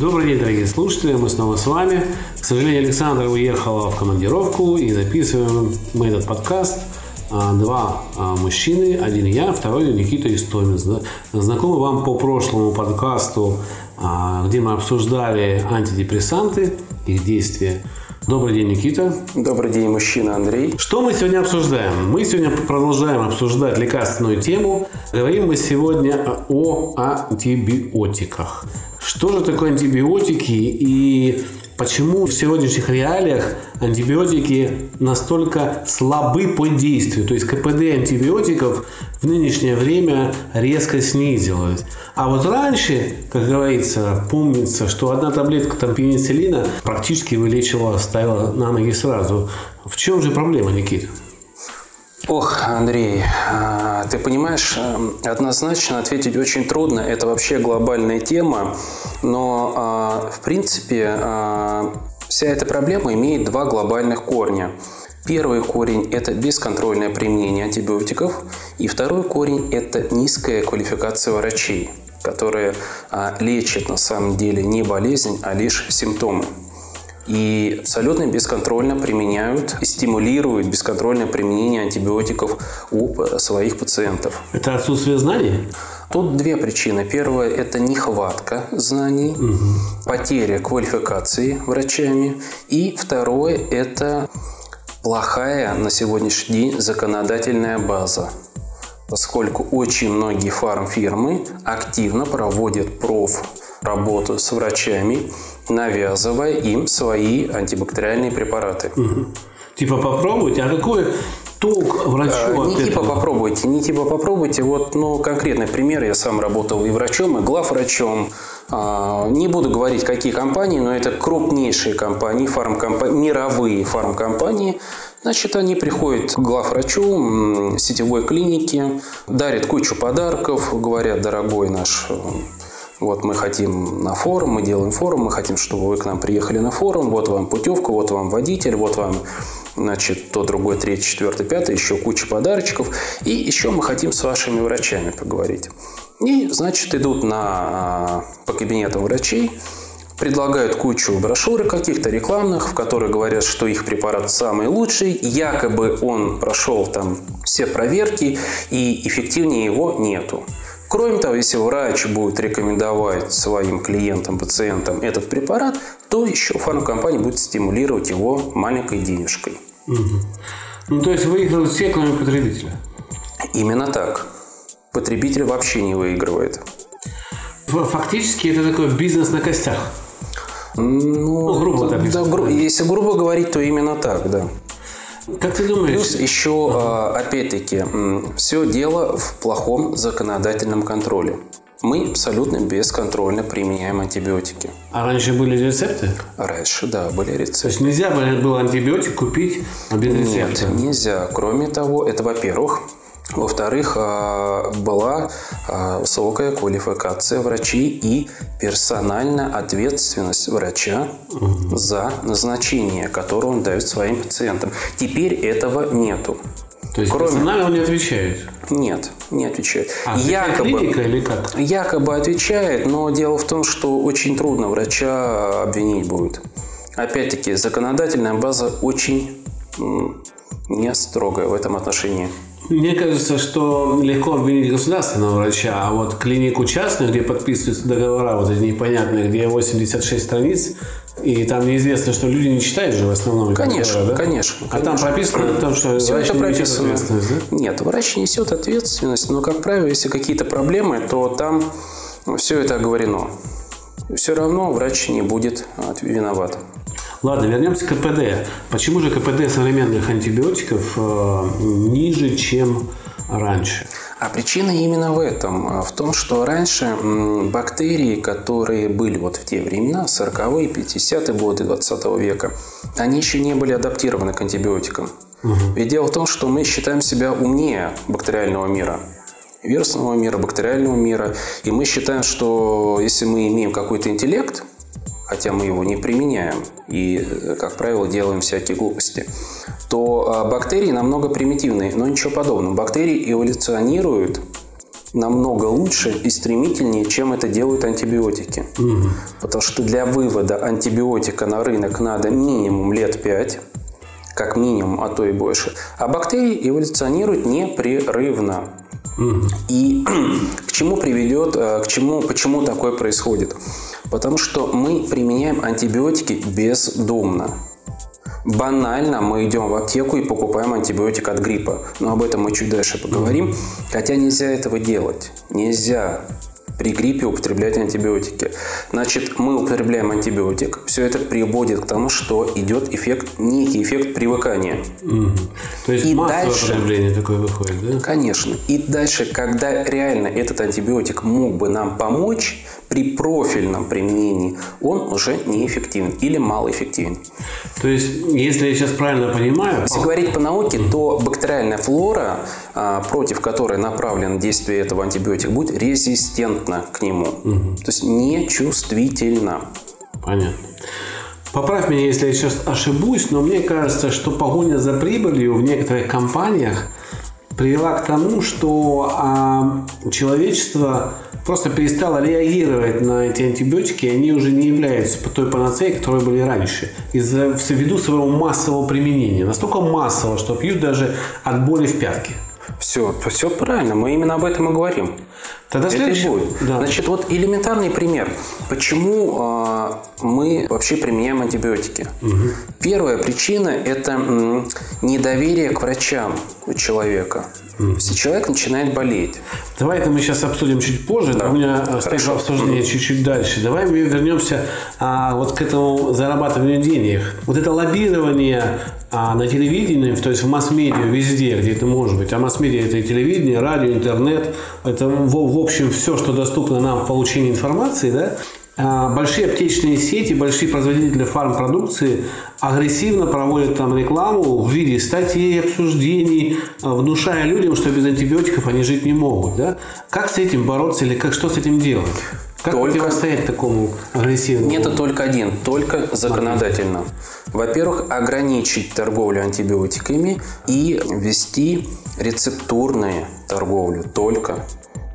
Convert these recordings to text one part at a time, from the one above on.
Добрый день, дорогие слушатели, мы снова с вами. К сожалению, Александра уехала в командировку и записываем мы этот подкаст. А, два а, мужчины, один я, второй Никита Истомец. Знакомы вам по прошлому подкасту, а, где мы обсуждали антидепрессанты, их действия. Добрый день, Никита. Добрый день, мужчина Андрей. Что мы сегодня обсуждаем? Мы сегодня продолжаем обсуждать лекарственную тему. Говорим мы сегодня о антибиотиках. Что же такое антибиотики и почему в сегодняшних реалиях антибиотики настолько слабы по действию? То есть КПД антибиотиков в нынешнее время резко снизилось. А вот раньше, как говорится, помнится, что одна таблетка там пенициллина практически вылечивала, ставила на ноги сразу. В чем же проблема, Никита? Ох, Андрей, а, ты понимаешь, эм, однозначно ответить очень трудно. Это вообще глобальная тема, но а, в принципе а, вся эта проблема имеет два глобальных корня. Первый корень – это бесконтрольное применение антибиотиков, и второй корень – это низкая квалификация врачей, которые лечат на самом деле не болезнь, а лишь симптомы и абсолютно бесконтрольно применяют и стимулируют бесконтрольное применение антибиотиков у своих пациентов. Это отсутствие знаний? Тут две причины. Первая – это нехватка знаний, угу. потеря квалификации врачами. И второе – это плохая на сегодняшний день законодательная база поскольку очень многие фармфирмы активно проводят проф работу с врачами, навязывая им свои антибактериальные препараты. Угу. Типа попробуйте, а какой толк врачу а, Не типа попробуйте, не типа попробуйте. Вот, ну, конкретный пример. Я сам работал и врачом, и главврачом. А, не буду говорить, какие компании, но это крупнейшие компании, фармкомпании, мировые фармкомпании. Значит, они приходят к главврачу сетевой клиники, дарят кучу подарков, говорят, дорогой наш вот мы хотим на форум, мы делаем форум, мы хотим, чтобы вы к нам приехали на форум, вот вам путевка, вот вам водитель, вот вам значит, то, другое, третье, четвертое, пятое, еще куча подарочков. И еще мы хотим с вашими врачами поговорить. И, значит, идут на, а, по кабинетам врачей, предлагают кучу брошюрок каких-то рекламных, в которых говорят, что их препарат самый лучший, якобы он прошел там все проверки и эффективнее его нету. Кроме того, если врач будет рекомендовать своим клиентам, пациентам этот препарат, то еще фармкомпания будет стимулировать его маленькой денежкой. Угу. Ну, то есть выигрывают все, кроме потребителя? Именно так. Потребитель вообще не выигрывает. Фактически это такой бизнес на костях. Ну, ну грубо так. Да, гру- если грубо говорить, то именно так, да. Как ты думаешь? Плюс еще, а, опять-таки, все дело в плохом законодательном контроле. Мы абсолютно бесконтрольно применяем антибиотики. А раньше были рецепты? Раньше, да, были рецепты. То есть нельзя было антибиотик купить без рецепта? Нет, нельзя. Кроме того, это, во-первых, во-вторых, а, была а, высокая квалификация врачей и персональная ответственность врача угу. за назначение, которое он дает своим пациентам. Теперь этого нету. То есть Кроме... персонально он не отвечает? Нет, не отвечает. А, якобы, клиника или как? Якобы отвечает, но дело в том, что очень трудно врача обвинить будет. Опять-таки, законодательная база очень не строгая в этом отношении. Мне кажется, что легко обвинить государственного врача, а вот клинику частную, где подписываются договора, вот эти непонятные, где 86 страниц, и там неизвестно, что люди не читают же в основном. Конечно, договора, да? конечно. А там прописано о том, что Все врач это не прописано. несет ответственность, да? Нет, врач несет ответственность, но, как правило, если какие-то проблемы, то там все это оговорено. Все равно врач не будет виноват. Ладно, вернемся к КПД. Почему же КПД современных антибиотиков э, ниже, чем раньше? А причина именно в этом, в том, что раньше бактерии, которые были вот в те времена, 40-е, 50-е годы 20 века, они еще не были адаптированы к антибиотикам. Угу. Ведь дело в том, что мы считаем себя умнее бактериального мира вирусного мира, бактериального мира. И мы считаем, что если мы имеем какой-то интеллект, хотя мы его не применяем и, как правило, делаем всякие глупости, то а, бактерии намного примитивные. Но ничего подобного. Бактерии эволюционируют намного лучше и стремительнее, чем это делают антибиотики. Угу. Потому что для вывода антибиотика на рынок надо минимум лет 5, как минимум, а то и больше. А бактерии эволюционируют непрерывно. И к чему приведет, э, к чему, почему такое происходит? Потому что мы применяем антибиотики бездумно. Банально мы идем в аптеку и покупаем антибиотик от гриппа. Но об этом мы чуть дальше поговорим. Хотя нельзя этого делать. Нельзя при гриппе употреблять антибиотики. Значит, мы употребляем антибиотик, все это приводит к тому, что идет эффект, некий эффект привыкания. Угу. То есть и дальше, потребление такое выходит, да? Конечно. И дальше, когда реально этот антибиотик мог бы нам помочь, при профильном применении он уже неэффективен или малоэффективен. То есть, если я сейчас правильно понимаю... Если говорить по науке, то бактериальная флора, а, против которой направлено действие этого антибиотика, будет резистентна к нему. Угу. То есть, нечувствительна. Понятно. Поправь меня, если я сейчас ошибусь, но мне кажется, что погоня за прибылью в некоторых компаниях привела к тому, что а, человечество просто перестало реагировать на эти антибиотики, и они уже не являются той панацеей, которые были раньше, из-за ввиду своего массового применения. Настолько массово, что пьют даже от боли в пятке. Все, все правильно, мы именно об этом и говорим. Тогда Это следующий. будет. Да. Значит, вот элементарный пример. Почему э, мы вообще применяем антибиотики? Угу. Первая причина – это м, недоверие к врачам у человека. Угу. Если человек начинает болеть. Давай это мы сейчас обсудим чуть позже. Да. У меня стоит обсуждение угу. чуть-чуть дальше. Давай мы вернемся а, вот к этому зарабатыванию денег. Вот это лоббирование а на телевидении, то есть в масс-медиа, везде, где это может быть, а масс-медиа это и телевидение, радио, интернет, это в, в общем все, что доступно нам в получении информации, да, а большие аптечные сети, большие производители фармпродукции агрессивно проводят там рекламу в виде статей, обсуждений, внушая людям, что без антибиотиков они жить не могут. Да? Как с этим бороться или как, что с этим делать? Как только... противостоять такому агрессивному? Нет, только один, только законодательно. Во-первых, ограничить торговлю антибиотиками и ввести рецептурную торговлю только.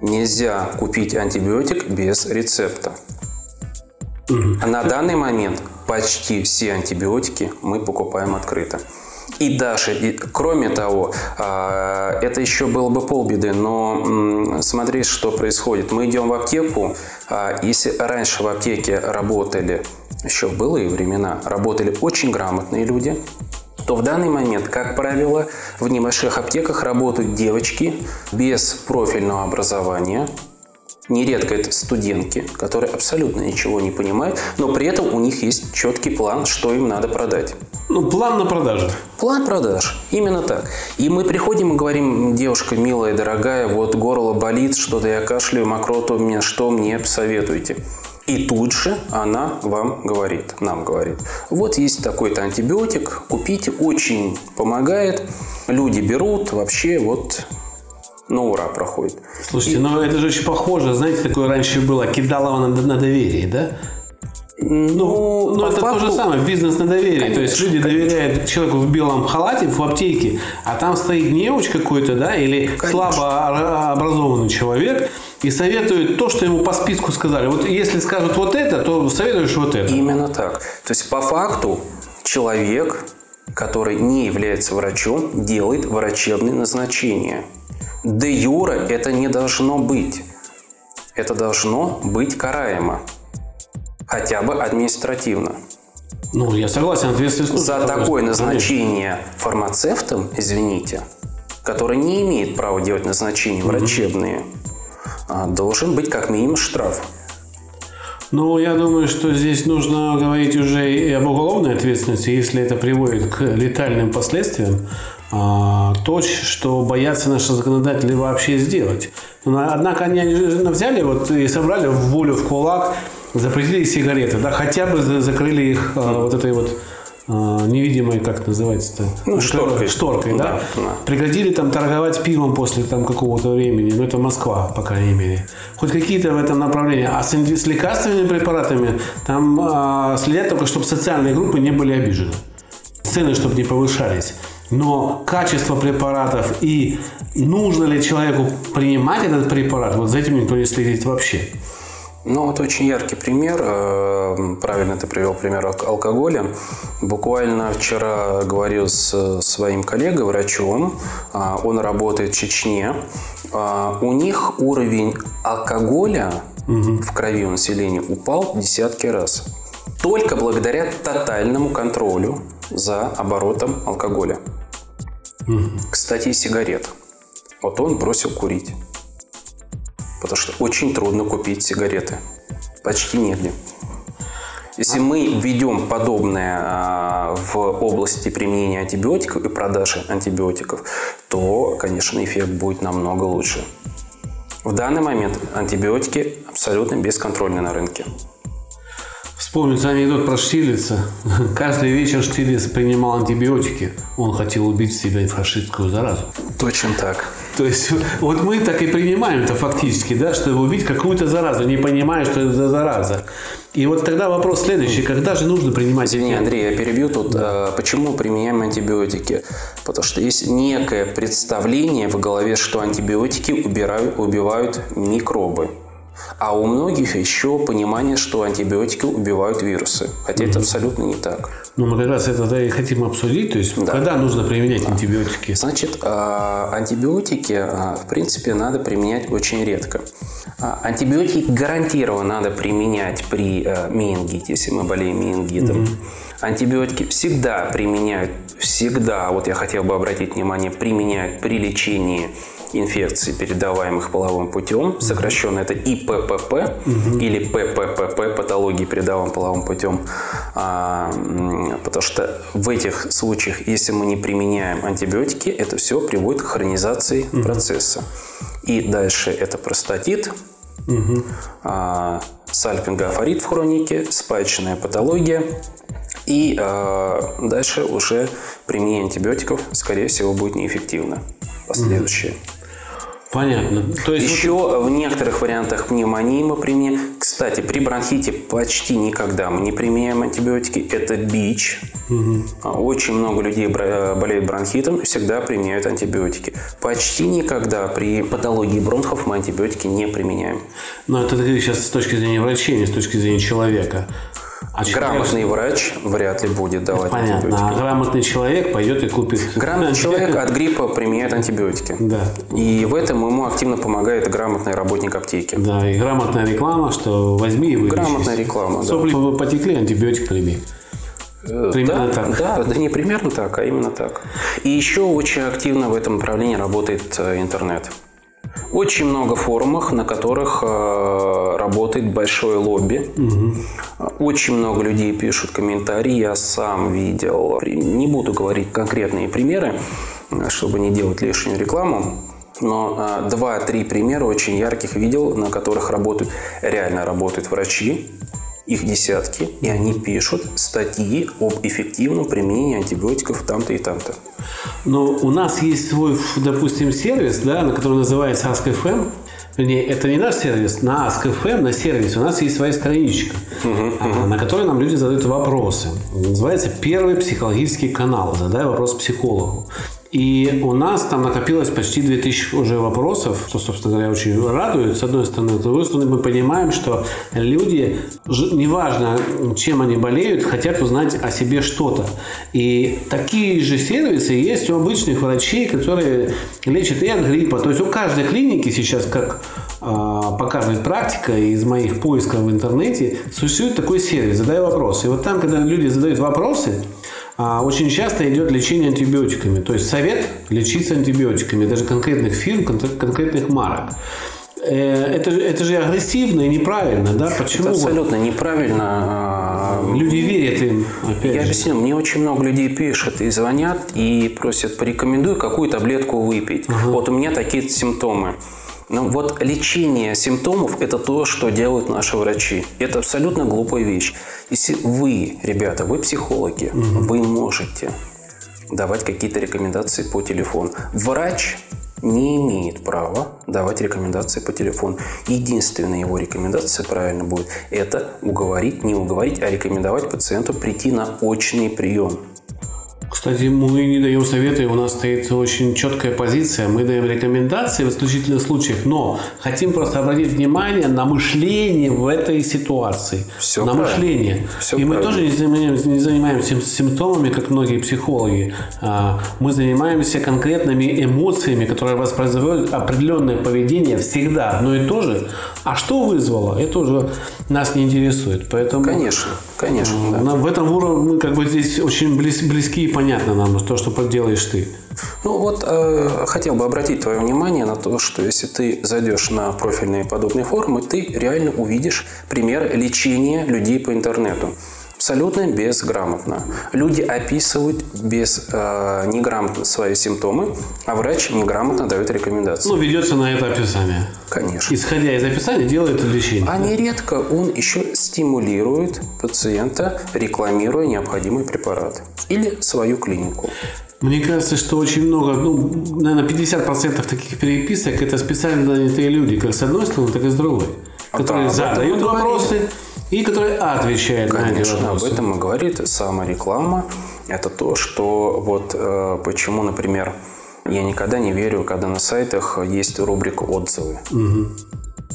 Нельзя купить антибиотик без рецепта. Угу. На данный момент почти все антибиотики мы покупаем открыто. И даже, и, кроме того, а, это еще было бы полбеды, но смотри, что происходит. Мы идем в аптеку, а, если раньше в аптеке работали, еще в былые времена, работали очень грамотные люди, то в данный момент, как правило, в небольших аптеках работают девочки без профильного образования, Нередко это студентки, которые абсолютно ничего не понимают, но при этом у них есть четкий план, что им надо продать. Ну, план на продажу. План продаж. Именно так. И мы приходим и говорим, девушка милая, дорогая, вот горло болит, что-то я кашляю, мокрота у меня, что мне посоветуете? И тут же она вам говорит, нам говорит, вот есть такой-то антибиотик, купите, очень помогает, люди берут, вообще вот на ура проходит. Слушайте, и... ну это же очень похоже, знаете, такое раньше было, кидалово на, на доверие, да? Ну, ну это факту... то же самое, бизнес на доверие. Конечно, то есть люди конечно. доверяют человеку в белом халате в аптеке, а там стоит неуч какой-то, да, или конечно. слабо образованный человек и советует то, что ему по списку сказали. Вот если скажут вот это, то советуешь вот это. Именно так. То есть по факту человек, который не является врачом, делает врачебные назначения. Де юра это не должно быть. Это должно быть караемо. Хотя бы административно. Ну, я согласен, ответственность. За такое назначение фармацевтом, извините, который не имеет права делать назначения врачебные, а, должен быть как минимум штраф. Ну, я думаю, что здесь нужно говорить уже и об уголовной ответственности, если это приводит к летальным последствиям, то, что боятся наши законодатели вообще сделать. Но, однако они взяли вот и собрали в волю в кулак, запретили сигареты, да, хотя бы закрыли их а, вот этой вот а, невидимой, как называется-то? Ну, шторкой. Шторкой, да? Да, да. Прекратили там торговать пивом после там какого-то времени. Ну, это Москва, по крайней мере. Хоть какие-то в этом направлении. А с, с лекарственными препаратами там а, следят только, чтобы социальные группы не были обижены. Цены, чтобы не повышались. Но качество препаратов и нужно ли человеку принимать этот препарат, вот за этим никто не следит вообще. Ну, вот очень яркий пример. э, Правильно ты привел пример ал- алкоголя. Буквально вчера говорил с своим коллегой, врачом. А, Он работает в Чечне. А, У них уровень алкоголя в крови у населения упал в десятки раз. Только благодаря тотальному контролю за оборотом алкоголя. Кстати, и сигарет. Вот он бросил курить. Потому что очень трудно купить сигареты. Почти негде. Если мы введем подобное а, в области применения антибиотиков и продажи антибиотиков, то, конечно, эффект будет намного лучше. В данный момент антибиотики абсолютно бесконтрольны на рынке. Вспомнится анекдот про Штирлица. Каждый вечер Штирлиц принимал антибиотики. Он хотел убить в себе фашистскую заразу. Точно так. То есть вот мы так и принимаем это фактически, да, чтобы убить какую-то заразу, не понимая, что это за зараза. И вот тогда вопрос следующий. Когда же нужно принимать Извини, Андрей, я перебью тут. А, Почему применяем антибиотики? Потому что есть некое представление в голове, что антибиотики убирают, убивают микробы. А у многих еще понимание, что антибиотики убивают вирусы. Хотя это абсолютно не так. Ну, мы как раз это да и хотим обсудить. То есть, когда нужно применять антибиотики? Значит, а, антибиотики, а, в принципе, надо применять очень редко. А, Антибиотики гарантированно надо применять при э, менингите, если мы болеем менингитом. Антибиотики всегда применяют, всегда, вот я хотел бы обратить внимание, применяют при лечении инфекций, передаваемых половым путем. Сокращенно это ИППП или ПППП, патологии, передаваемым половым путем. А, потому что в этих случаях, если мы не применяем антибиотики, это все приводит к хронизации процесса. И дальше это простатит, а, сальпингофорит в хронике, спайчная патология. И а, дальше уже применение антибиотиков, скорее всего, будет неэффективно. Последующее. Понятно. То есть, вот- Еще в некоторых вариантах пневмонии мы применяем. Кстати, при бронхите почти никогда мы не применяем антибиотики. Это бич. А, Очень много людей бра- болеют бронхитом и всегда применяют антибиотики. Почти никогда при патологии бронхов мы антибиотики не применяем. ну, это ты сейчас с точки зрения врачей, не с точки зрения человека. А человек- Грамотный врач вряд ли будет давать Понятно. А антибиотики. грамотный человек пойдет и купит. Грамотный человек от гриппа применяет антибиотики. Да. И в этом ему активно помогает грамотный работник аптеки. Да, и грамотная реклама, что возьми и вылечись. Грамотная реклама, да. Сопли потекли, антибиотик прими. Примерно да, так. Да, да не примерно так, а именно так. И еще очень активно в этом направлении работает э, интернет. Очень много форумов, на которых э, работает большое лобби. Очень много людей пишут комментарии. Я сам видел. Не буду говорить конкретные примеры, чтобы не делать лишнюю рекламу. Но э, два-три примера очень ярких видел, на которых работают, реально работают врачи, их десятки, и они пишут статьи об эффективном применении антибиотиков там-то и там-то. Но у нас есть свой, допустим, сервис, да, на который называется Ask.fm. Вернее, это не наш сервис, на Ask.fm, на сервисе у нас есть своя страничка, а, на которой нам люди задают вопросы. Называется «Первый психологический канал. Задай вопрос психологу». И у нас там накопилось почти 2000 уже вопросов, что, собственно говоря, очень радует, с одной стороны. С другой стороны, мы понимаем, что люди, неважно, чем они болеют, хотят узнать о себе что-то. И такие же сервисы есть у обычных врачей, которые лечат и от гриппа. То есть у каждой клиники сейчас, как а, показывает практика из моих поисков в интернете, существует такой сервис «Задай вопросы». И вот там, когда люди задают вопросы, очень часто идет лечение антибиотиками. То есть совет лечиться антибиотиками, даже конкретных фирм, кон- конкретных марок. Это, же- это же агрессивно и неправильно, да? Почему Это абсолютно неправильно. а, люди верят им? опять Я же. объясню, мне очень много людей пишут и звонят, и просят, порекомендуй, какую таблетку выпить. Вот у меня такие симптомы. Ну вот лечение симптомов – это то, что делают наши врачи. Это абсолютно глупая вещь. Если вы, ребята, вы психологи, вы можете давать какие-то рекомендации по телефону. Врач не имеет права давать рекомендации по телефону. Единственная его рекомендация правильно будет – это уговорить, не уговорить, а рекомендовать пациенту прийти на очный прием. Кстати, мы не даем советы, у нас стоит очень четкая позиция. Мы даем рекомендации в исключительных случаях, но хотим просто обратить внимание на мышление в этой ситуации. Всё на правильно. мышление. Всё И мы правильно. тоже не занимаемся, не занимаемся симптомами, как многие психологи. А, Мы занимаемся конкретными эмоциями, которые воспроизводят определенное поведение всегда одно и то же. А что вызвало, это уже нас не интересует. Поэтому Конечно, конечно. да. в этом уровне мы как бы здесь очень близ- близки и понятно нам то, что делаешь ты. Ну вот э, хотел бы обратить твое внимание на то, что если ты зайдешь на профильные подобные форумы, ты реально увидишь примеры лечения людей по интернету. Абсолютно безграмотно. Люди описывают без э, неграмотно свои симптомы, а врач неграмотно дает рекомендации. Ну, ведется на это описание. Конечно. Исходя из описания, делает лечение. А нередко он еще стимулирует пациента, рекламируя необходимый препарат или свою клинику. Мне кажется, что очень много, ну, наверное, 50% таких переписок это специально нанятые люди, как с одной стороны, так и с другой. Которые да, об этом задают мы говорили. вопросы и которые отвечают на эти Конечно, об вопросы. этом и говорит сама реклама. Это то, что вот э, почему, например, я никогда не верю, когда на сайтах есть рубрика отзывы.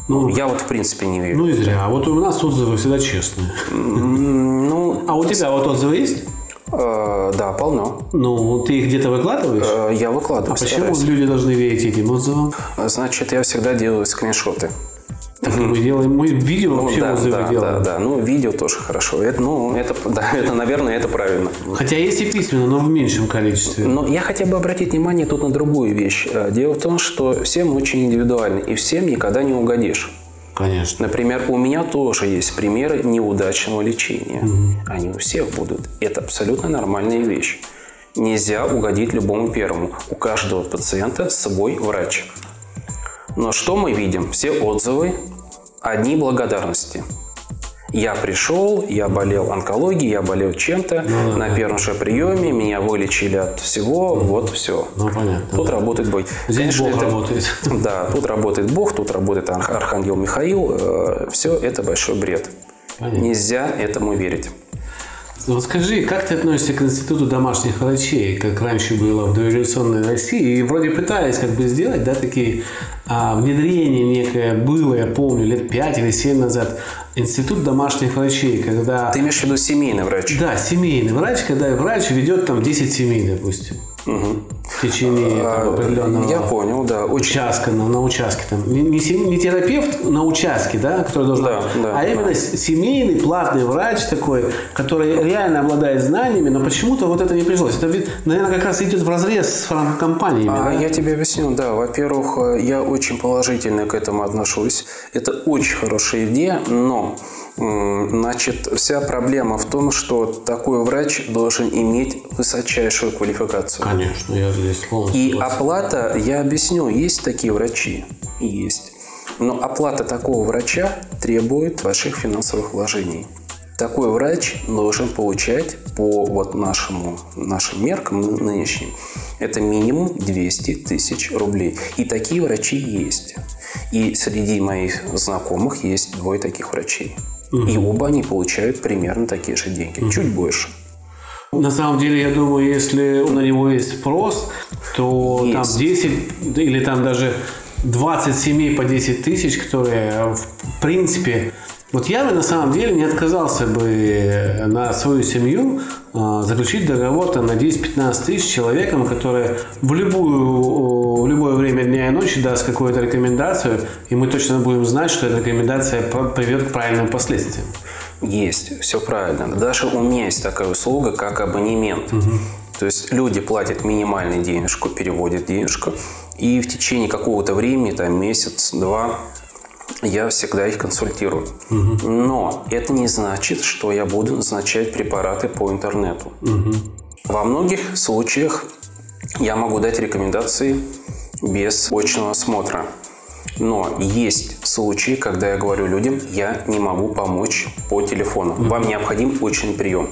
Ну, Я вот в принципе не верю. ну и зря. А вот у нас отзывы всегда честные. Ну, А у тебя вот отзывы есть? э, да, полно. Ну, ты их где-то выкладываешь? Э, я выкладываю. А почему стараюсь. люди должны верить этим отзывам? Значит, я всегда делаю скриншоты. Так мы делаем, мы видео Ну, вообще да, отзывы да, делаем. да, да. Ну, видео тоже хорошо. Это, ну, это, да, это, наверное, это правильно. Хотя есть и письменно, но в меньшем количестве. Но я хотел бы обратить внимание тут на другую вещь. Э, Дело в том, что все мы очень индивидуальны, и всем никогда не угодишь. Конечно. Например, у меня тоже есть примеры неудачного лечения. Они у всех будут. Это абсолютно нормальная вещь. Нельзя угодить любому первому. У каждого пациента свой врач. Но что мы видим? Все отзывы, одни благодарности. Я пришел, я болел онкологией, я болел чем-то, на первом же приеме меня вылечили от всего, вот все. Ну, понятно. Тут да. работает Бог. Здесь Конечно, Бог это- работает. Да, тут работает Бог, тут работает Арх- Архангел Михаил. Все это большой бред. Понятно. Нельзя этому верить. Вот скажи, как ты относишься к институту домашних врачей, как раньше было в дореволюционной России? И вроде пытались как бы сделать, да, такие а, внедрение некое было, я помню, лет 5 или 7 назад, институт домашних врачей, когда... Ты имеешь в виду семейный врач? Да, семейный врач, когда врач ведет там 10 семей, допустим, в течение там, определенного А, Я понял, да. Очень участка, на, на участке там. Не, не не терапевт на участке, да, который должен, Да, да, а именно с- семейный платный врач такой, который реально обладает знаниями, но почему-то вот это не прижилось. Это, ведь, наверное, как раз идет в разрез с фармкомпаниями. А, да? Я тебе объясню, да. Во-первых, э, я очень положительно к этому отношусь. Это очень хорошая идея, но Значит, вся проблема в том, что такой врач должен иметь высочайшую квалификацию. Конечно, я здесь полностью. И оплата, я объясню, есть такие врачи, есть. Но оплата такого врача требует больших финансовых вложений. Такой врач должен получать по вот нашему, нашим меркам ны- нынешним, это минимум 200 тысяч рублей. И такие врачи есть. И среди моих знакомых есть двое таких врачей. И оба они получают примерно такие же деньги, чуть больше. На самом деле, я думаю, если на него есть спрос, то Есть. там 10 или там даже 20 семей по 10 тысяч, которые в принципе... Вот я бы на самом деле не отказался бы на свою семью заключить договор там, на 10-15 тысяч человеком, который в, любую, в любое время дня и ночи даст какую-то рекомендацию, и мы точно будем знать, что эта рекомендация приведет к правильным последствиям. Есть, все правильно. Даже у меня есть такая услуга, как абонемент. То есть люди платят минимальную денежку, переводят денежку, и в течение какого-то времени, там месяц, два, я всегда их консультирую. Но это не значит, что я буду назначать препараты по интернету. Во многих случаях я могу дать рекомендации без очного осмотра. Но есть случаи, когда я говорю людям, я не могу помочь по телефону. Вам необходим очный прием.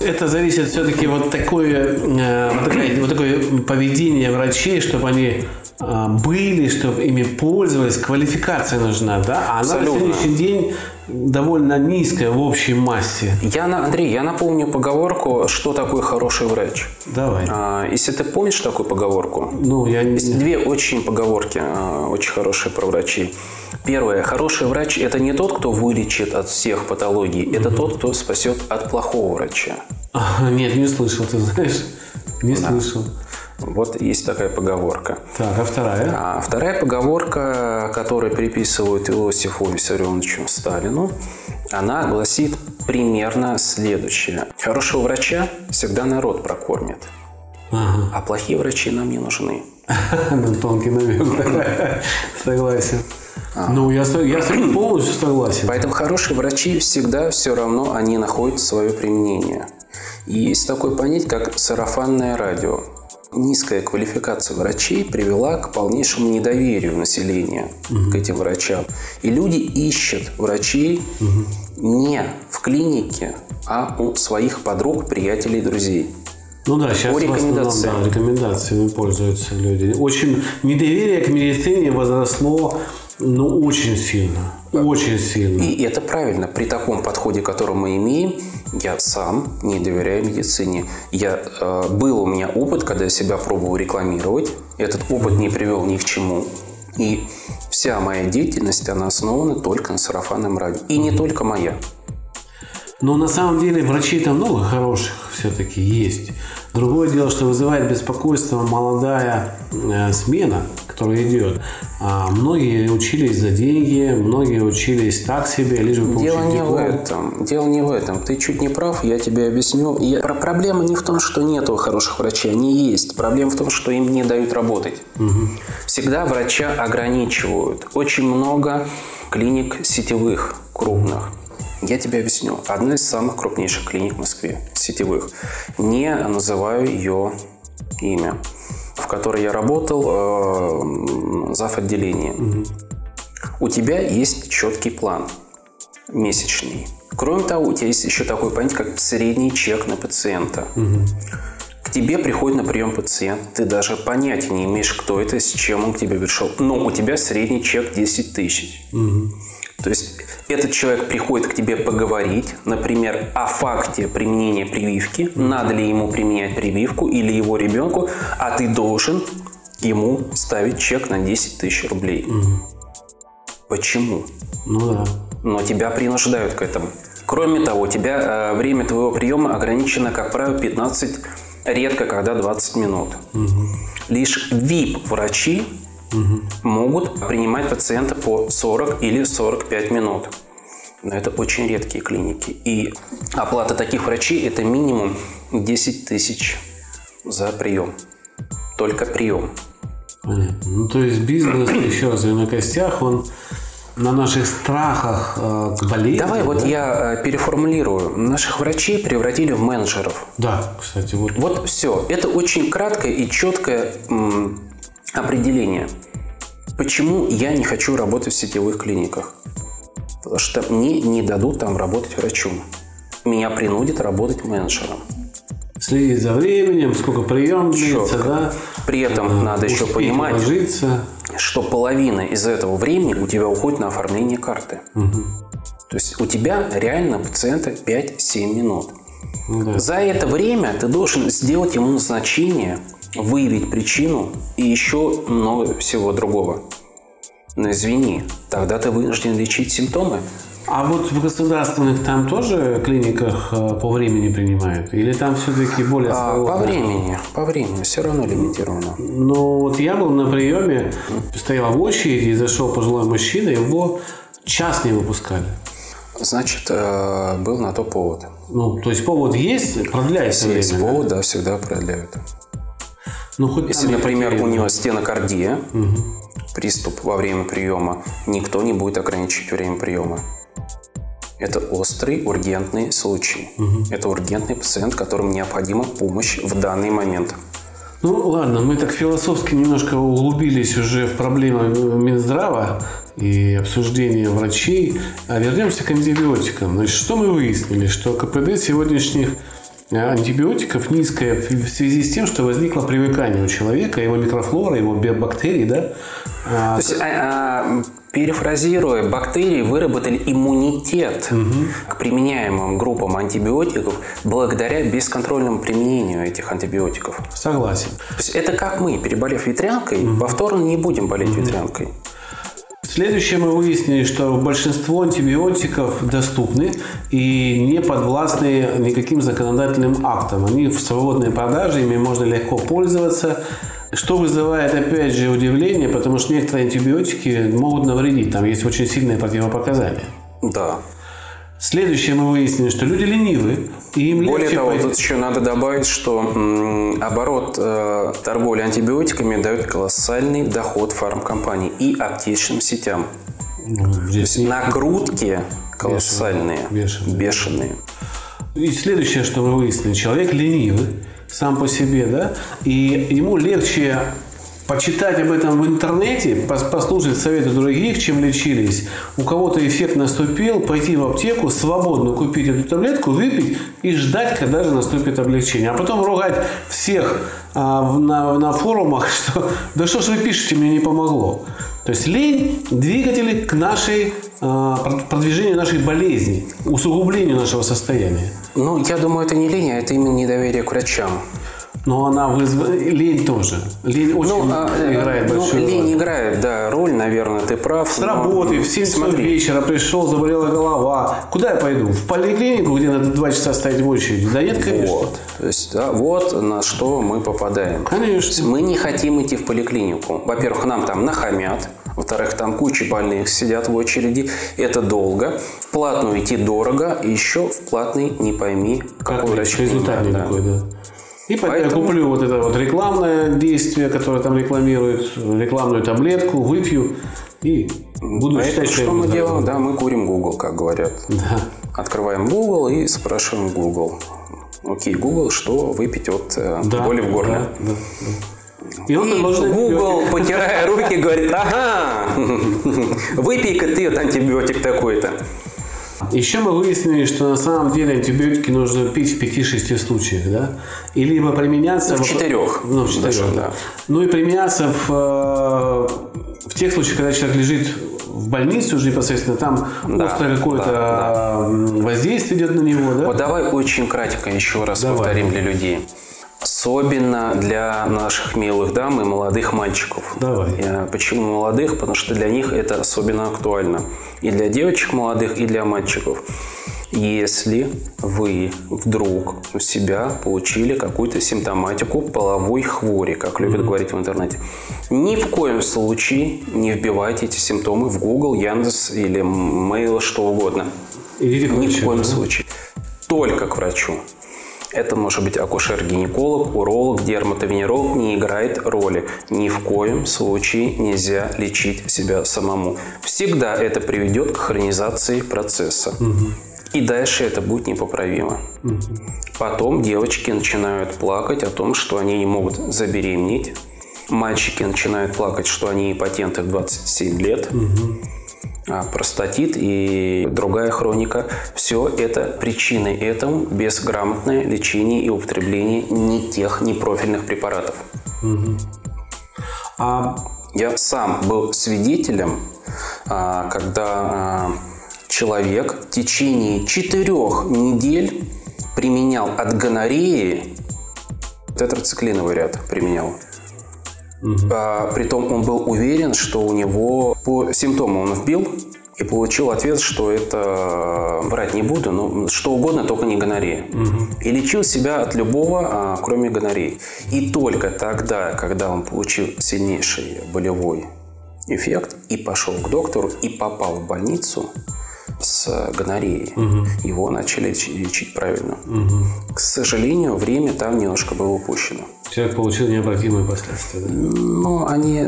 Это зависит все-таки вот такое, э, вот, такое, вот такое поведение врачей, чтобы они э, были, чтобы ими пользовались, квалификация нужна, да? А она Абсолютно. на сегодняшний день довольно низкая в общей массе. Я, Андрей, я напомню поговорку, что такое хороший врач. Давай. А, Если ты помнишь такую поговорку, Ну, я не... Есть две очень поговорки, а, очень хорошие про врачей. Первое. Хороший врач – это не тот, кто вылечит от всех патологий. Это тот, кто спасет от плохого врача. А, Нет, не слышал, ты знаешь. Не слышал. Вот есть такая поговорка. Так, а вторая? А вторая поговорка, которую приписывают Иосифу Виссарионовичу Сталину, она гласит примерно следующее. Хорошего врача всегда народ прокормит, Ага. а плохие врачи нам не нужны. Ну, Тонкий намек. Согласен. Ну, я, я полностью согласен. Поэтому хорошие врачи всегда все равно они находят свое применение. И есть такое понятие, как сарафанное радио. Низкая квалификация врачей привела к полнейшему недоверию населения к этим врачам. И люди ищут врачей не в клинике, а у своих подруг, приятелей, друзей. Ну да, сейчас По рекомендациям. да, рекомендациями пользуются люди. Очень недоверие к медицине возросло, ну, очень сильно. Очень сильно. И это правильно. При таком подходе, который мы имеем, я сам не доверяю медицине. Я, э, был у меня опыт, когда я себя пробовал рекламировать. Этот опыт не привел ни к чему. И вся моя деятельность, она основана только на сарафанном радио. И не только моя. Но на самом деле врачей-то много хороших все-таки есть. Другое дело, что вызывает беспокойство молодая э, смена, которая идет. А многие учились за деньги, многие учились так себе, лишь бы получить Дело не в диплом. этом. Дело не в этом. Ты чуть не прав, я тебе объясню. Я- про- Проблема не в том, что нету хороших врачей, они есть. Проблема в том, что им не дают работать. Всегда врача ограничивают. Очень много клиник сетевых, крупных. Я тебе объясню. Одна из самых крупнейших клиник в Москве, сетевых. Не называю ее имя, в которой я работал э, зав. отделением. У тебя есть четкий план месячный. Кроме того, у тебя есть еще такое понятие, как средний чек на пациента. К тебе приходит на прием пациент, ты даже понятия не имеешь, кто это, с чем он к тебе пришел. Но у тебя средний чек 10 тысяч. То есть этот человек приходит к тебе поговорить, например, о факте применения прививки, надо ли ему применять прививку или его ребенку, а ты должен ему ставить чек на 10 тысяч рублей. Почему? Ну да. но тебя принуждают к этому. Кроме того, тебя э, время твоего приема ограничено, как правило, 15, редко когда 20 минут. Лишь VIP-врачи могут принимать пациента по 40 или 45 минут. Но это очень редкие клиники. И оплата таких врачей – это минимум 10 тысяч за прием. Только прием. Понятно. Ну, то есть бизнес, еще раз на костях, он на наших страхах э, к болезни. Давай вот да? я э, переформулирую. Наших врачей превратили в менеджеров. Да, кстати, вот. Вот все. Это очень краткое и четкое м, определение. Почему я не хочу работать в сетевых клиниках? Потому что мне не дадут там работать врачом. Меня принудят работать менеджером. Следить за временем, сколько прием длится, да. При этом надо еще понимать, уложиться. что половина из этого времени у тебя уходит на оформление карты. То есть у тебя реально пациента 5-7 минут. Ну да. За это время ты должен сделать ему назначение, выявить причину и еще много всего другого. Но извини, тогда ты вынужден лечить симптомы. А вот в государственных там тоже клиниках э, по времени принимают? Или там все-таки более А, по времени, по времени, все равно лимитировано. Ну, вот я был на приеме, стоял в очереди, и зашел пожилой мужчина, его час не выпускали. Значит, э, был на то повод. Ну, то есть повод есть, продляется Есть время. да? повод, да, всегда продляют. Ну, хоть Если, например, у него стенокардия, приступ во время приема, никто не будет ограничивать время приема. Это острый, ургентный случай. Угу. Это ургентный пациент, которому необходима помощь в данный момент. Ну ладно, мы так философски немножко углубились уже в проблемы Минздрава и обсуждение врачей. А вернемся к антибиотикам. Значит, что мы выяснили? Что КПД сегодняшних антибиотиков низкое в связи с тем, что возникло привыкание у человека, его микрофлора, его биобактерий, да? А, То есть, а, а, перефразируя, бактерии выработали иммунитет угу. к применяемым группам антибиотиков благодаря бесконтрольному применению этих антибиотиков. Согласен. То есть это как мы, переболев ветрянкой, угу. повторно не будем болеть угу. ветрянкой. Следующее мы выяснили, что большинство антибиотиков доступны и не подвластны никаким законодательным актам. Они в свободной продаже, ими можно легко пользоваться. Что вызывает, опять же, удивление, потому что некоторые антибиотики могут навредить. Там есть очень сильные противопоказания. Да. Следующее мы выяснили, что люди ленивы, и им Более того, пойти... тут еще надо добавить, что м, оборот э, торговли антибиотиками дает колоссальный доход фармкомпаний и аптечным сетям. Ну, здесь То есть накрутки колоссальные, бешеные. бешеные. И следующее, что мы выяснили, человек ленивый сам по себе, да, и ему легче почитать об этом в интернете, послушать советы других, чем лечились. У кого-то эффект наступил, пойти в аптеку, свободно купить эту таблетку, выпить и ждать, когда же наступит облегчение. А потом ругать всех а, на, на форумах, что да что ж вы пишете, мне не помогло. То есть лень – двигатель к нашей, а, продвижению нашей болезни, усугублению нашего состояния. Ну, я думаю, это не лень, а это именно недоверие к врачам. Но она вызвала... Лень тоже. Лень очень ну, а, играет ну, большую роль. Лень играет, да, роль, наверное, ты прав. С но... работы, в 7 часов вечера пришел, заболела голова. Куда я пойду? В поликлинику, где надо 2 часа стоять в очереди? Да нет, конечно. Вот. То есть, да, вот на что мы попадаем. Конечно. Мы не хотим идти в поликлинику. Во-первых, нам там нахамят. Во-вторых, там куча больных сидят в очереди. Это долго. В платную идти дорого. Еще в платный не пойми, какой как врач. Результат да. никакой, да. И Поэтому... куплю вот это вот рекламное действие, которое там рекламирует, рекламную таблетку, выпью и буду Поэтому считать, что, что мы делаем? Да, мы курим Google, как говорят. Да. Открываем Google и спрашиваем Google. Окей, Google, что выпить от э, да, боли в горле? Да, да, да. И, он и Google, потирая руки, говорит, ага, выпей-ка ты от антибиотик такой-то. Еще мы выяснили, что на самом деле антибиотики нужно пить в 5-6 случаях, да? И либо применяться... Ну, в четырех. Ну, в четырех, да. Ну и применяться в, э, в тех случаях, когда человек лежит в больнице уже непосредственно, там да, острое какое-то да, да. воздействие идет на него, да? Вот давай очень кратко еще раз давай. повторим для людей. Особенно для наших милых дам и молодых мальчиков. Давай. Почему молодых? Потому что для них это особенно актуально. И для девочек молодых, и для мальчиков. Если вы вдруг у себя получили какую-то симптоматику половой хвори, как любят mm-hmm. говорить в интернете, ни в коем случае не вбивайте эти симптомы в Google, Яндекс или Mail, что угодно. Идите ни в коем да? случае. Только к врачу. Это может быть акушер-гинеколог, уролог, дерматовенеролог, не играет роли. Ни в коем случае нельзя лечить себя самому. Всегда это приведет к хронизации процесса. Угу. И дальше это будет непоправимо. Угу. Потом девочки начинают плакать о том, что они не могут забеременеть. Мальчики начинают плакать, что они импотенты в 27 лет. Угу. А, простатит и другая хроника. Все это причины этому безграмотное лечение и употребление не тех, не профильных препаратов. Угу. А... Я сам был свидетелем, а, когда человек в течение четырех недель применял от гонореи тетрациклиновый ряд применял. Угу. А, притом он был уверен, что у него по симптомам он вбил и получил ответ, что это врать не буду, но что угодно, только не гонорея. Угу. И лечил себя от любого, а, кроме гонореи. И только тогда, когда он получил сильнейший болевой эффект и пошел к доктору и попал в больницу, с гонореей. Угу. Его начали лечить, лечить правильно. Угу. К сожалению, время там немножко было упущено. Человек получил необратимые последствия. Да? Ну, они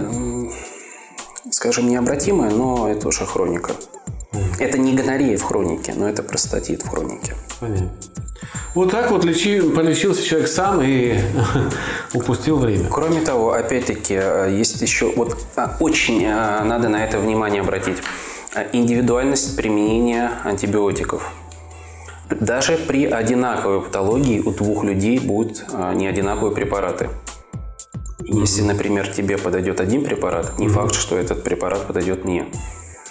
скажем, необратимая, но это уже хроника. Это не гонорея в хронике, но это простатит в хронике. Понятно. Вот так вот лечи, полечился человек сам и упустил время. Кроме того, опять-таки, э, есть еще, вот а, очень а, надо на это внимание обратить, А, индивидуальность применения антибиотиков. Даже при одинаковой патологии у двух людей будут а, не одинаковые препараты. Если, например, тебе подойдет один препарат, не факт, что этот препарат подойдет мне.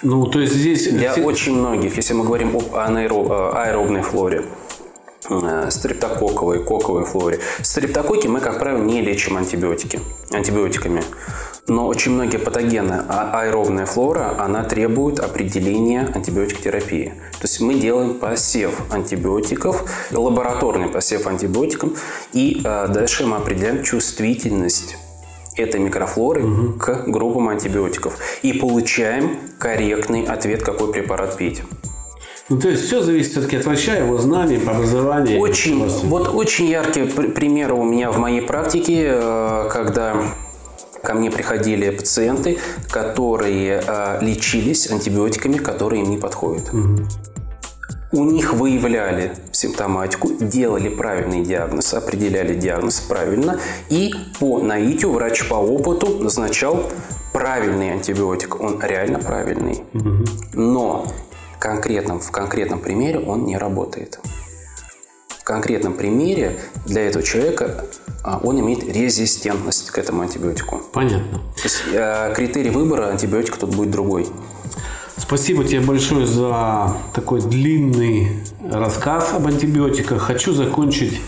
Ну, то есть здесь... Для все- очень многих, если мы говорим об э, аэробной флоре, стрептококковой, коковой флоре. Стрептококи мы, как правило, не лечим антибиотики, антибиотиками. Но очень многие патогены, а аэробная флора, она требует определения антибиотикотерапии. То есть мы делаем посев антибиотиков, лабораторный посев антибиотиком, и э, дальше мы определяем чувствительность этой микрофлоры к группам антибиотиков и получаем корректный ответ, какой препарат пить. Ну, то есть все зависит все-таки от врача, его знаний, образования. Очень, вот очень яркие пр- примеры у меня в моей практике, э, когда ко мне приходили пациенты, которые э, лечились антибиотиками, которые им не подходят. У них выявляли симптоматику, делали правильный диагноз, определяли диагноз правильно, и по наитию врач по опыту назначал правильный антибиотик. Он реально правильный. Но конкретном, в конкретном примере он не работает. В конкретном примере для этого человека а, он имеет резистентность к этому антибиотику. Понятно. То есть э, критерий выбора антибиотика тут будет другой. Спасибо тебе большое за такой длинный рассказ об антибиотиках. Хочу закончить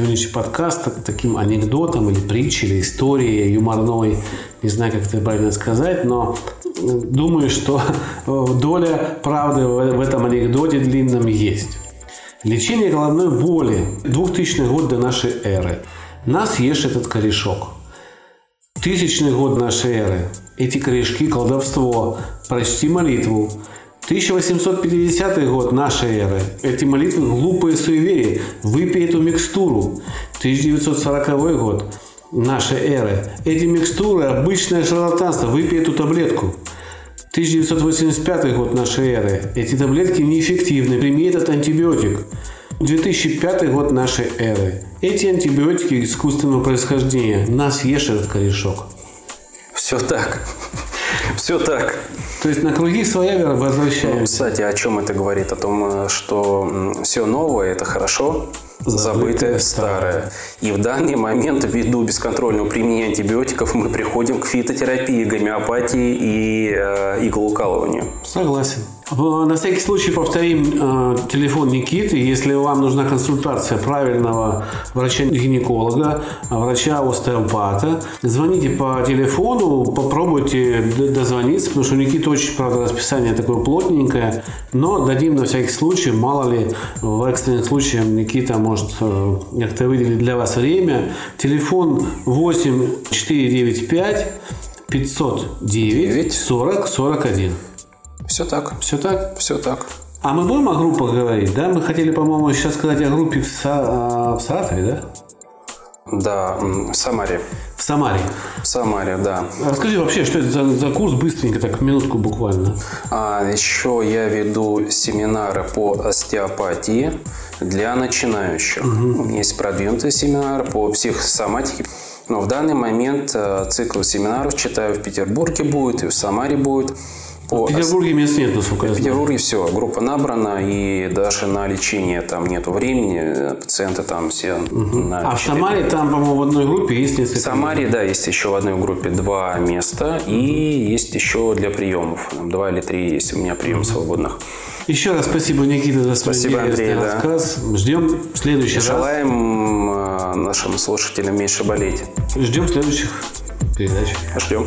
сегодняшний подкаст так- таким анекдотом или притчей, или историей юморной. Не знаю, как это правильно сказать, но э, думаю, что э, доля правды в этом анекдоте длинном есть. Лечение головной боли. 2000 год до нашей эры. Нас ешь этот корешок. Тысячный год нашей эры. Эти корешки – колдовство. Прочти молитву. 1850 год нашей эры. Эти молитвы – глупые суеверия. Выпей эту микстуру. 1940 год нашей эры. Эти микстуры – обычное шарлатанство. Выпей эту таблетку. 1985 год нашей эры. Эти таблетки неэффективны. Прими этот антибиотик. 2005 год нашей эры. Эти антибиотики искусственного происхождения. Нас этот корешок. Все так. Все так. То есть на круги своя возвращаемся. Кстати, о чем это говорит? О том, э, что все новое – это хорошо, забытое – старое. И в данный момент, ввиду бесконтрольного применения антибиотиков, мы приходим к фитотерапии, гомеопатии и э, иглоукалыванию. Согласен. В- На всякий случай повторим э, телефон Никиты. Если вам нужна консультация правильного врача-гинеколога, врача-остеопата, звоните по телефону, попробуйте дозвониться, потому что у Никиты очень, правда, расписание такое плотненькое, но дадим на всякий случай, мало ли, в экстренных случаях Никита может э, как-то выделить для вас время. Телефон 8 495 509 40 41. Все так. Все так? Все так. А мы будем о группах говорить, да? Мы хотели, по-моему, сейчас сказать о группе в, Са- а, в Саратове, да? Да, в Самаре. В Самаре. В Самаре, да. Расскажи вообще, что это за, за курс, быстренько, так, минутку буквально. А еще я веду семинары по остеопатии для начинающих. У меня есть продвинутый семинар по психосоматике. Но в данный момент э, цикл семинаров читаю в Петербурге будет и в Самаре будет. По В Петербурге мест нет, насколько я в знаю. Петербурге все, группа набрана, и даже на лечение там нету времени, пациенты там все на А в Самаре там, по-моему, в одной группе есть несколько... В Самаре, да, есть еще в одной группе два места, и есть еще для приемов. Два или три есть у меня прием свободных. Еще раз спасибо, Никита, за свой Спасибо, Андрей, да. рассказ. Ждем в следующий раз. Желаем э, нашим слушателям меньше болеть. Ждем следующих передач. Ждем.